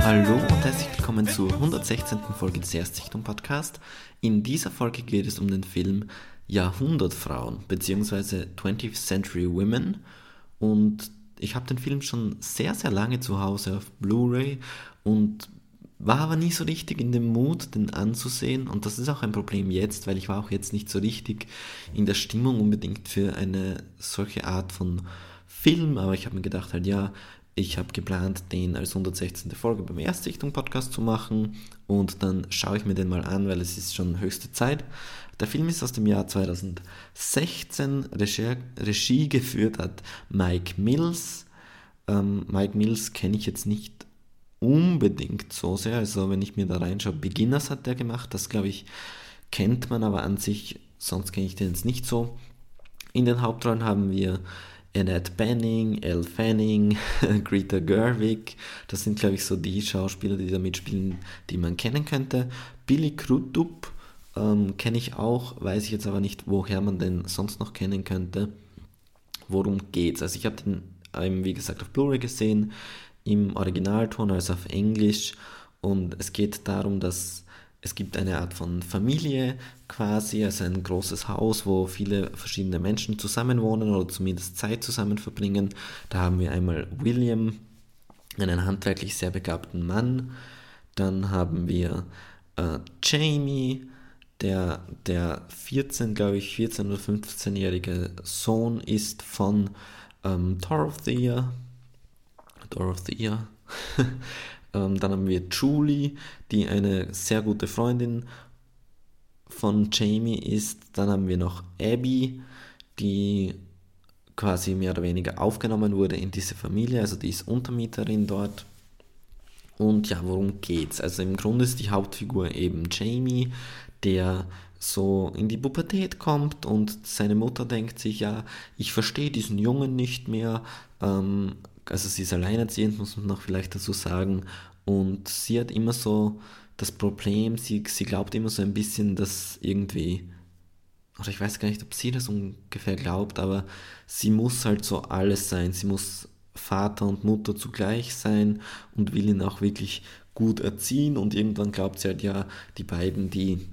Hallo und herzlich willkommen zur 116. Folge des Erstsichtung Podcast. In dieser Folge geht es um den Film Jahrhundertfrauen bzw. 20th Century Women und ich habe den Film schon sehr, sehr lange zu Hause auf Blu-ray und war aber nie so richtig in dem Mut, den anzusehen. Und das ist auch ein Problem jetzt, weil ich war auch jetzt nicht so richtig in der Stimmung unbedingt für eine solche Art von Film. Aber ich habe mir gedacht, halt ja, ich habe geplant, den als 116. Folge beim Erstsichtung-Podcast zu machen. Und dann schaue ich mir den mal an, weil es ist schon höchste Zeit. Der Film ist aus dem Jahr 2016. Regie, Regie geführt hat Mike Mills. Ähm, Mike Mills kenne ich jetzt nicht unbedingt so sehr. Also wenn ich mir da reinschaue, Beginners hat der gemacht, das glaube ich kennt man aber an sich, sonst kenne ich den jetzt nicht so. In den Hauptrollen haben wir Annette Benning, Elle Fanning, Greta Gerwig. Das sind, glaube ich, so die Schauspieler, die da mitspielen, die man kennen könnte. Billy Crudup ähm, kenne ich auch, weiß ich jetzt aber nicht, woher man den sonst noch kennen könnte. Worum geht's? Also ich habe den, ähm, wie gesagt, auf Blu-ray gesehen im Originalton als auf Englisch und es geht darum, dass es gibt eine Art von Familie quasi, also ein großes Haus, wo viele verschiedene Menschen zusammenwohnen oder zumindest Zeit zusammen verbringen. Da haben wir einmal William, einen handwerklich sehr begabten Mann. Dann haben wir äh, Jamie, der, der 14, glaube ich, 14 oder 15-jährige Sohn ist von ähm, Dorothea, Dorothea. ähm, dann haben wir Julie, die eine sehr gute Freundin von Jamie ist. Dann haben wir noch Abby, die quasi mehr oder weniger aufgenommen wurde in diese Familie, also die ist Untermieterin dort. Und ja, worum geht's? Also im Grunde ist die Hauptfigur eben Jamie, der so in die Pubertät kommt und seine Mutter denkt sich, ja, ich verstehe diesen Jungen nicht mehr, ähm, also sie ist alleinerziehend, muss man noch vielleicht dazu sagen. Und sie hat immer so das Problem, sie, sie glaubt immer so ein bisschen, dass irgendwie, oder ich weiß gar nicht, ob sie das ungefähr glaubt, aber sie muss halt so alles sein. Sie muss Vater und Mutter zugleich sein und will ihn auch wirklich gut erziehen. Und irgendwann glaubt sie halt, ja, die beiden, die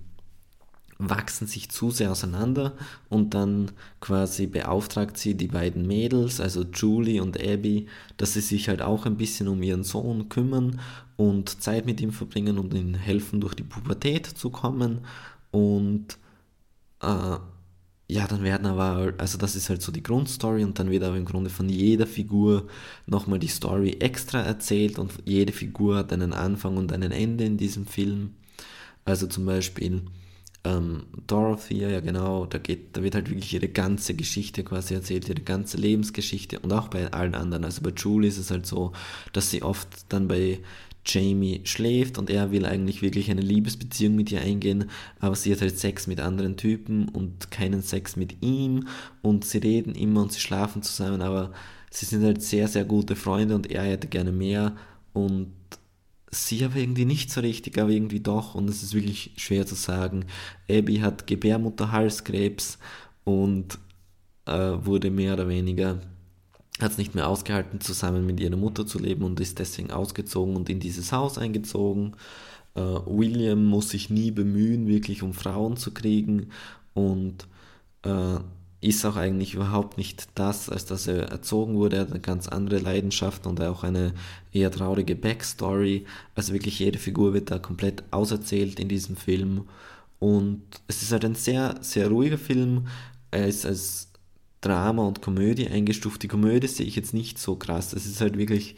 wachsen sich zu sehr auseinander und dann quasi beauftragt sie die beiden Mädels, also Julie und Abby, dass sie sich halt auch ein bisschen um ihren Sohn kümmern und Zeit mit ihm verbringen und ihm helfen, durch die Pubertät zu kommen. Und äh, ja, dann werden aber, also das ist halt so die Grundstory und dann wird aber im Grunde von jeder Figur nochmal die Story extra erzählt und jede Figur hat einen Anfang und ein Ende in diesem Film. Also zum Beispiel ähm, Dorothy, ja genau, da, geht, da wird halt wirklich ihre ganze Geschichte quasi erzählt, ihre ganze Lebensgeschichte und auch bei allen anderen. Also bei Julie ist es halt so, dass sie oft dann bei Jamie schläft und er will eigentlich wirklich eine Liebesbeziehung mit ihr eingehen, aber sie hat halt Sex mit anderen Typen und keinen Sex mit ihm und sie reden immer und sie schlafen zusammen, aber sie sind halt sehr, sehr gute Freunde und er hätte gerne mehr und sie aber irgendwie nicht so richtig, aber irgendwie doch und es ist wirklich schwer zu sagen. Abby hat Gebärmutterhalskrebs und äh, wurde mehr oder weniger, hat es nicht mehr ausgehalten, zusammen mit ihrer Mutter zu leben und ist deswegen ausgezogen und in dieses Haus eingezogen. Äh, William muss sich nie bemühen, wirklich um Frauen zu kriegen und äh, ist auch eigentlich überhaupt nicht das, als dass er erzogen wurde. Er hat eine ganz andere Leidenschaft und auch eine eher traurige Backstory. Also wirklich jede Figur wird da komplett auserzählt in diesem Film. Und es ist halt ein sehr, sehr ruhiger Film. Er ist als Drama und Komödie eingestuft. Die Komödie sehe ich jetzt nicht so krass. Es ist halt wirklich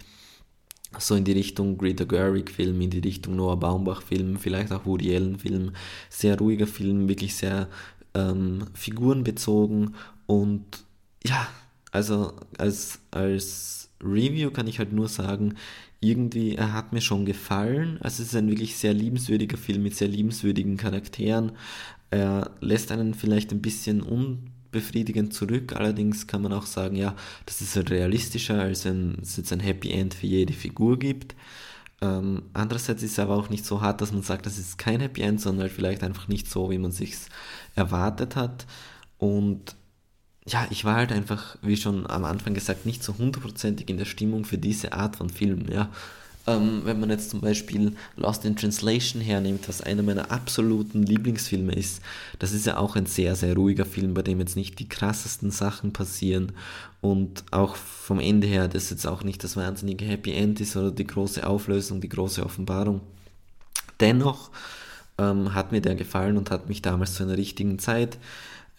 so in die Richtung Greta Gerwig Film, in die Richtung Noah Baumbach Film, vielleicht auch Woody Allen Film. Sehr ruhiger Film, wirklich sehr ähm, figurenbezogen und ja, also als, als Review kann ich halt nur sagen, irgendwie, er hat mir schon gefallen. Also es ist ein wirklich sehr liebenswürdiger Film mit sehr liebenswürdigen Charakteren. Er lässt einen vielleicht ein bisschen unbefriedigend zurück. Allerdings kann man auch sagen, ja, das ist halt realistischer, als wenn es jetzt ein Happy End für jede Figur gibt. Ähm, andererseits ist es aber auch nicht so hart, dass man sagt, das ist kein Happy End, sondern halt vielleicht einfach nicht so, wie man sich erwartet hat. Und ja, ich war halt einfach, wie schon am Anfang gesagt, nicht so hundertprozentig in der Stimmung für diese Art von Film, ja. Ähm, wenn man jetzt zum Beispiel Lost in Translation hernimmt, was einer meiner absoluten Lieblingsfilme ist, das ist ja auch ein sehr, sehr ruhiger Film, bei dem jetzt nicht die krassesten Sachen passieren und auch vom Ende her, das jetzt auch nicht das wahnsinnige Happy End ist oder die große Auflösung, die große Offenbarung. Dennoch ähm, hat mir der gefallen und hat mich damals zu einer richtigen Zeit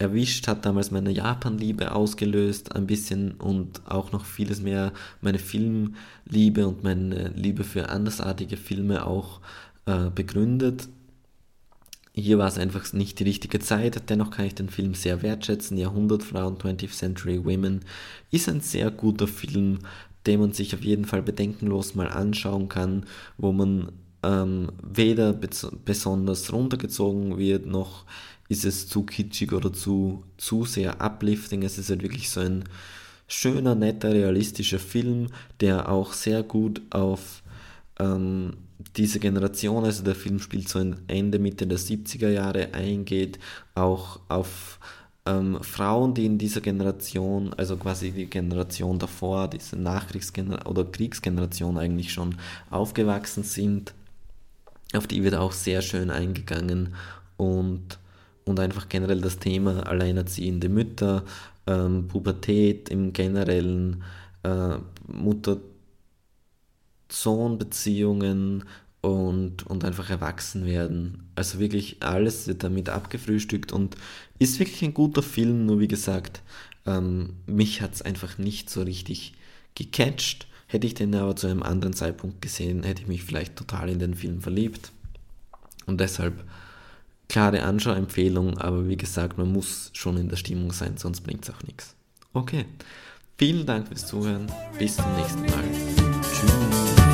erwischt, hat damals meine Japan-Liebe ausgelöst ein bisschen und auch noch vieles mehr meine Filmliebe und meine Liebe für andersartige Filme auch äh, begründet. Hier war es einfach nicht die richtige Zeit, dennoch kann ich den Film sehr wertschätzen. Jahrhundertfrauen, 20th Century Women ist ein sehr guter Film, den man sich auf jeden Fall bedenkenlos mal anschauen kann, wo man ähm, weder besonders runtergezogen wird, noch ist es zu kitschig oder zu, zu sehr uplifting. Es ist halt wirklich so ein schöner, netter, realistischer Film, der auch sehr gut auf ähm, diese Generation, also der Film spielt so ein Ende, Mitte der 70er Jahre eingeht, auch auf ähm, Frauen, die in dieser Generation, also quasi die Generation davor, diese Nachkriegsgeneration oder Kriegsgeneration eigentlich schon aufgewachsen sind, auf die wird auch sehr schön eingegangen und und einfach generell das Thema alleinerziehende Mütter, ähm, Pubertät im generellen, äh, Mutter-Sohn-Beziehungen und, und einfach erwachsen werden. Also wirklich alles wird damit abgefrühstückt und ist wirklich ein guter Film, nur wie gesagt, ähm, mich hat es einfach nicht so richtig gecatcht. Hätte ich den aber zu einem anderen Zeitpunkt gesehen, hätte ich mich vielleicht total in den Film verliebt. Und deshalb klare Anschauempfehlung, aber wie gesagt, man muss schon in der Stimmung sein, sonst bringt es auch nichts. Okay, vielen Dank fürs Zuhören, bis zum nächsten Mal. Tschüss.